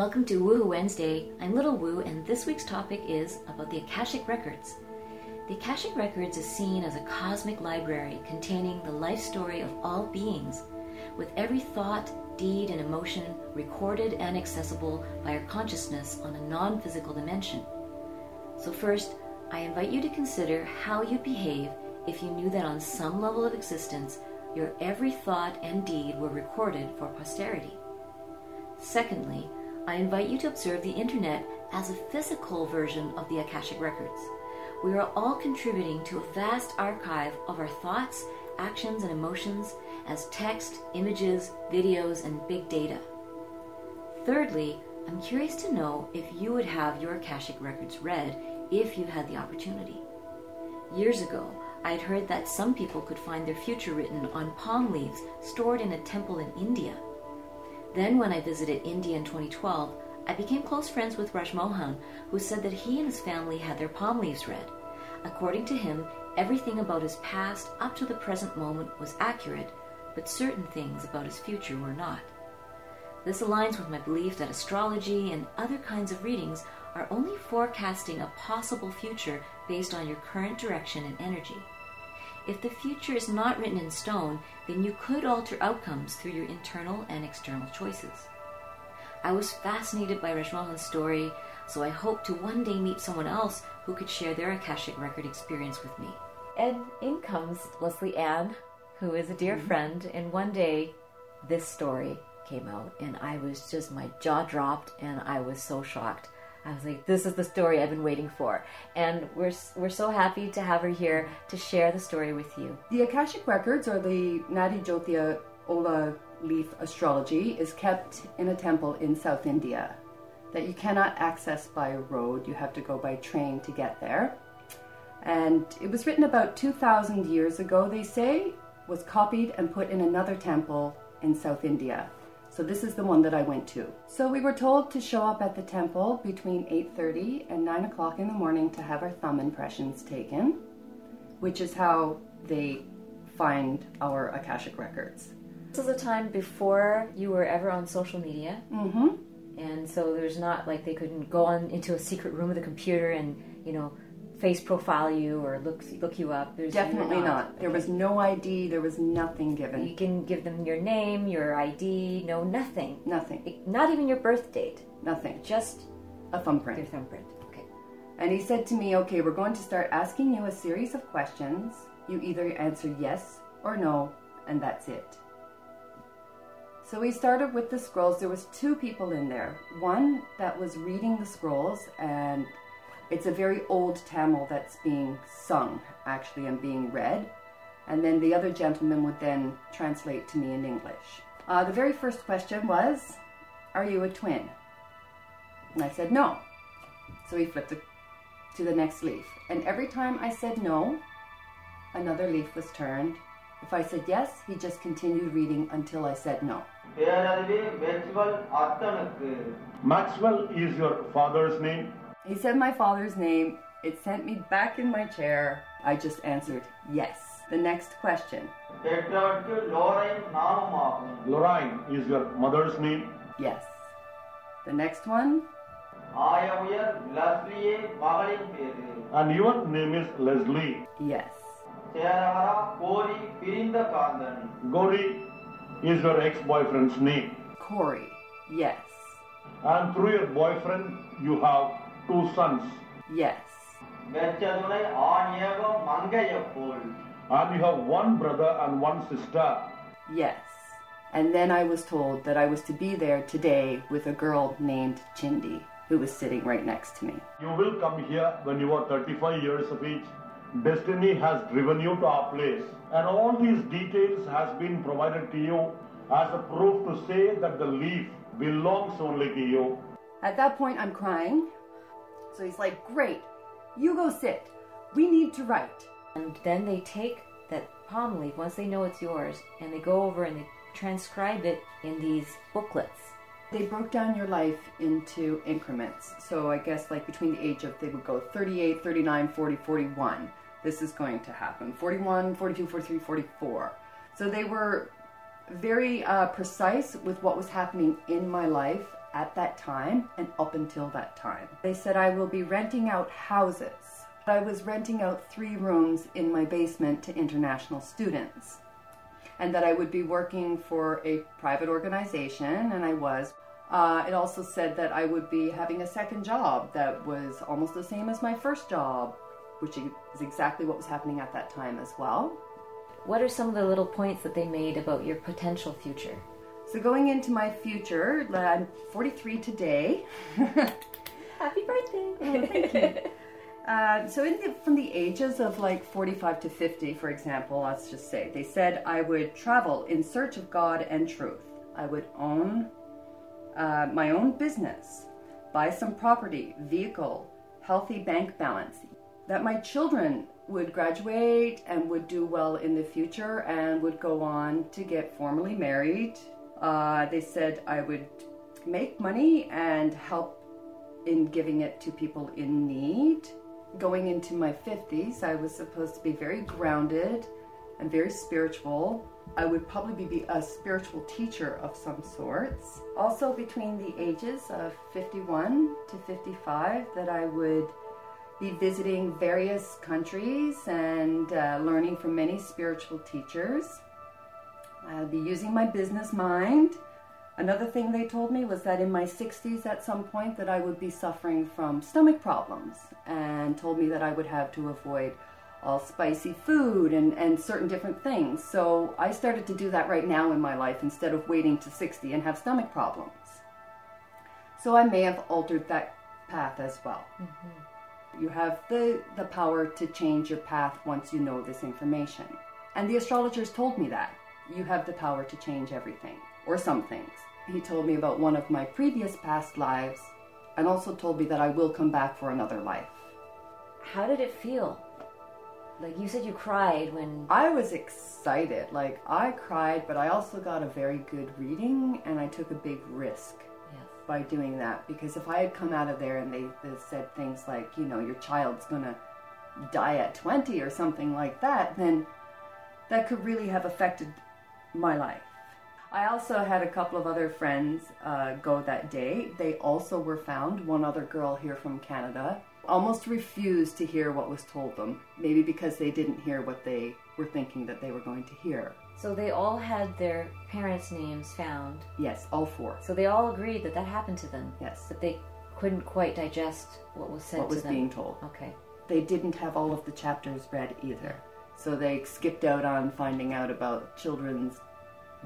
Welcome to Woohoo Wednesday. I'm Little Woo, and this week's topic is about the Akashic Records. The Akashic Records is seen as a cosmic library containing the life story of all beings, with every thought, deed, and emotion recorded and accessible by our consciousness on a non physical dimension. So, first, I invite you to consider how you'd behave if you knew that on some level of existence, your every thought and deed were recorded for posterity. Secondly, I invite you to observe the internet as a physical version of the Akashic Records. We are all contributing to a vast archive of our thoughts, actions, and emotions as text, images, videos, and big data. Thirdly, I'm curious to know if you would have your Akashic Records read if you had the opportunity. Years ago, I had heard that some people could find their future written on palm leaves stored in a temple in India. Then, when I visited India in 2012, I became close friends with Raj Mohan, who said that he and his family had their palm leaves read. According to him, everything about his past up to the present moment was accurate, but certain things about his future were not. This aligns with my belief that astrology and other kinds of readings are only forecasting a possible future based on your current direction and energy. If the future is not written in stone, then you could alter outcomes through your internal and external choices. I was fascinated by Rajmohan's story, so I hope to one day meet someone else who could share their Akashic record experience with me. And in comes Leslie Ann, who is a dear mm-hmm. friend, and one day this story came out, and I was just, my jaw dropped, and I was so shocked. I was like, this is the story I've been waiting for. And we're, we're so happy to have her here to share the story with you. The Akashic Records, or the Nadi Jyotia Ola leaf astrology, is kept in a temple in South India that you cannot access by road. You have to go by train to get there. And it was written about 2,000 years ago, they say, was copied and put in another temple in South India. So this is the one that I went to. So we were told to show up at the temple between 8.30 and 9 o'clock in the morning to have our thumb impressions taken, which is how they find our Akashic records. This is a time before you were ever on social media. Mm-hmm. And so there's not like they couldn't go on into a secret room with a computer and, you know, face profile you or look look you up. There's Definitely not. not. There was no ID. There was nothing given. You can give them your name, your ID. No, nothing. Nothing. Not even your birth date. Nothing. Just a thumbprint. Your thumbprint. Okay. And he said to me, "Okay, we're going to start asking you a series of questions. You either answer yes or no, and that's it." So we started with the scrolls. There was two people in there. One that was reading the scrolls and it's a very old Tamil that's being sung, actually, and being read. And then the other gentleman would then translate to me in English. Uh, the very first question was, Are you a twin? And I said, No. So he flipped to the next leaf. And every time I said no, another leaf was turned. If I said yes, he just continued reading until I said no. Maxwell is your father's name? He said my father's name. It sent me back in my chair. I just answered yes. The next question. Lorraine is your mother's name? Yes. The next one. And your name is Leslie? Yes. Gori is your ex-boyfriend's name? Corey. Yes. And through your boyfriend, you have two sons. Yes. And you have one brother and one sister. Yes. And then I was told that I was to be there today with a girl named Chindi, who was sitting right next to me. You will come here when you are 35 years of age. Destiny has driven you to our place, and all these details has been provided to you as a proof to say that the leaf belongs only to you. At that point, I'm crying so he's like, Great, you go sit. We need to write. And then they take that palm leaf, once they know it's yours, and they go over and they transcribe it in these booklets. They broke down your life into increments. So I guess like between the age of, they would go 38, 39, 40, 41. This is going to happen. 41, 42, 43, 44. So they were very uh, precise with what was happening in my life at that time and up until that time. They said I will be renting out houses. I was renting out three rooms in my basement to international students. And that I would be working for a private organization, and I was. Uh, it also said that I would be having a second job that was almost the same as my first job, which is exactly what was happening at that time as well. What are some of the little points that they made about your potential future? So, going into my future, I'm 43 today. Happy birthday! Oh, thank you. Uh, so, the, from the ages of like 45 to 50, for example, let's just say, they said I would travel in search of God and truth. I would own uh, my own business, buy some property, vehicle, healthy bank balance, that my children would graduate and would do well in the future and would go on to get formally married. Uh, they said I would make money and help in giving it to people in need. Going into my 50s, I was supposed to be very grounded and very spiritual. I would probably be a spiritual teacher of some sorts. Also, between the ages of 51 to 55, that I would be visiting various countries and uh, learning from many spiritual teachers. I'll be using my business mind. Another thing they told me was that in my 60s at some point that I would be suffering from stomach problems and told me that I would have to avoid all spicy food and, and certain different things. So I started to do that right now in my life instead of waiting to 60 and have stomach problems. So I may have altered that path as well. Mm-hmm. You have the, the power to change your path once you know this information. And the astrologers told me that. You have the power to change everything, or some things. He told me about one of my previous past lives, and also told me that I will come back for another life. How did it feel? Like you said you cried when. I was excited. Like, I cried, but I also got a very good reading, and I took a big risk by doing that because if I had come out of there and they, they said things like, you know, your child's gonna die at 20 or something like that, then that could really have affected my life. I also had a couple of other friends uh, go that day. They also were found, one other girl here from Canada, almost refused to hear what was told them, maybe because they didn't hear what they were thinking that they were going to hear. So they all had their parents' names found. Yes, all four. So they all agreed that that happened to them. Yes. That they couldn't quite digest what was said what was them. being told. Okay. They didn't have all of the chapters read either. So they skipped out on finding out about children's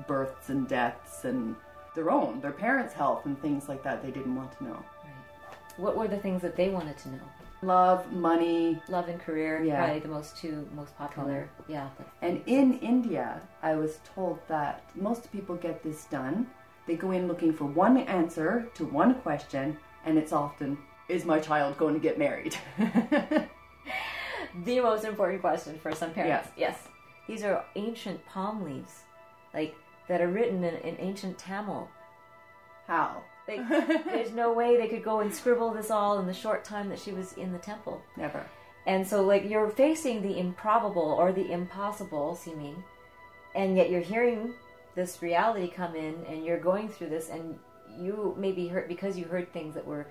births and deaths and their own, their parents' health and things like that they didn't want to know. Right. What were the things that they wanted to know? love, money. Love and career, yeah. probably the most two most popular. Yeah. And in India, I was told that most people get this done. They go in looking for one answer to one question, and it's often, is my child going to get married? the most important question for some parents. Yeah. Yes. These are ancient palm leaves, like that are written in, in ancient Tamil. How? They, there's no way they could go and scribble this all in the short time that she was in the temple. Never. And so, like, you're facing the improbable or the impossible seeming, and yet you're hearing this reality come in, and you're going through this, and you maybe hurt because you heard things that were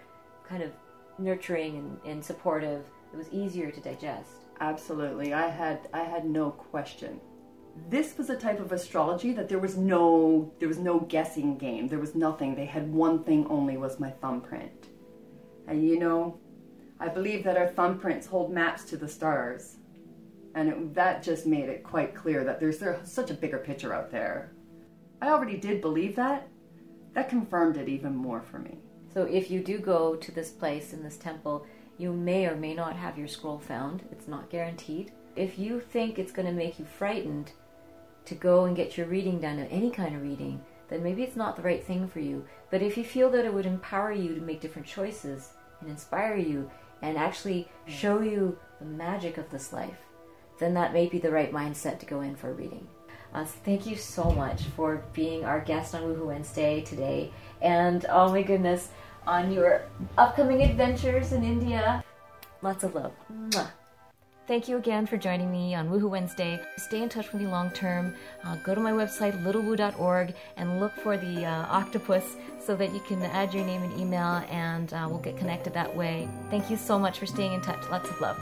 kind of nurturing and, and supportive. It was easier to digest. Absolutely, I had I had no question. This was a type of astrology that there was no there was no guessing game. There was nothing. They had one thing only was my thumbprint. And you know i believe that our thumbprints hold maps to the stars. And it, that just made it quite clear that there's there's such a bigger picture out there. I already did believe that. That confirmed it even more for me. So if you do go to this place in this temple you may or may not have your scroll found it's not guaranteed if you think it's going to make you frightened to go and get your reading done, any kind of reading, then maybe it's not the right thing for you. But if you feel that it would empower you to make different choices and inspire you and actually show you the magic of this life, then that may be the right mindset to go in for a reading. Uh, thank you so much for being our guest on Woohoo Wednesday today. And oh my goodness, on your upcoming adventures in India. Lots of love. Mwah. Thank you again for joining me on Woohoo Wednesday. Stay in touch with me long term. Uh, go to my website, littlewoo.org, and look for the uh, octopus so that you can add your name and email, and uh, we'll get connected that way. Thank you so much for staying in touch. Lots of love.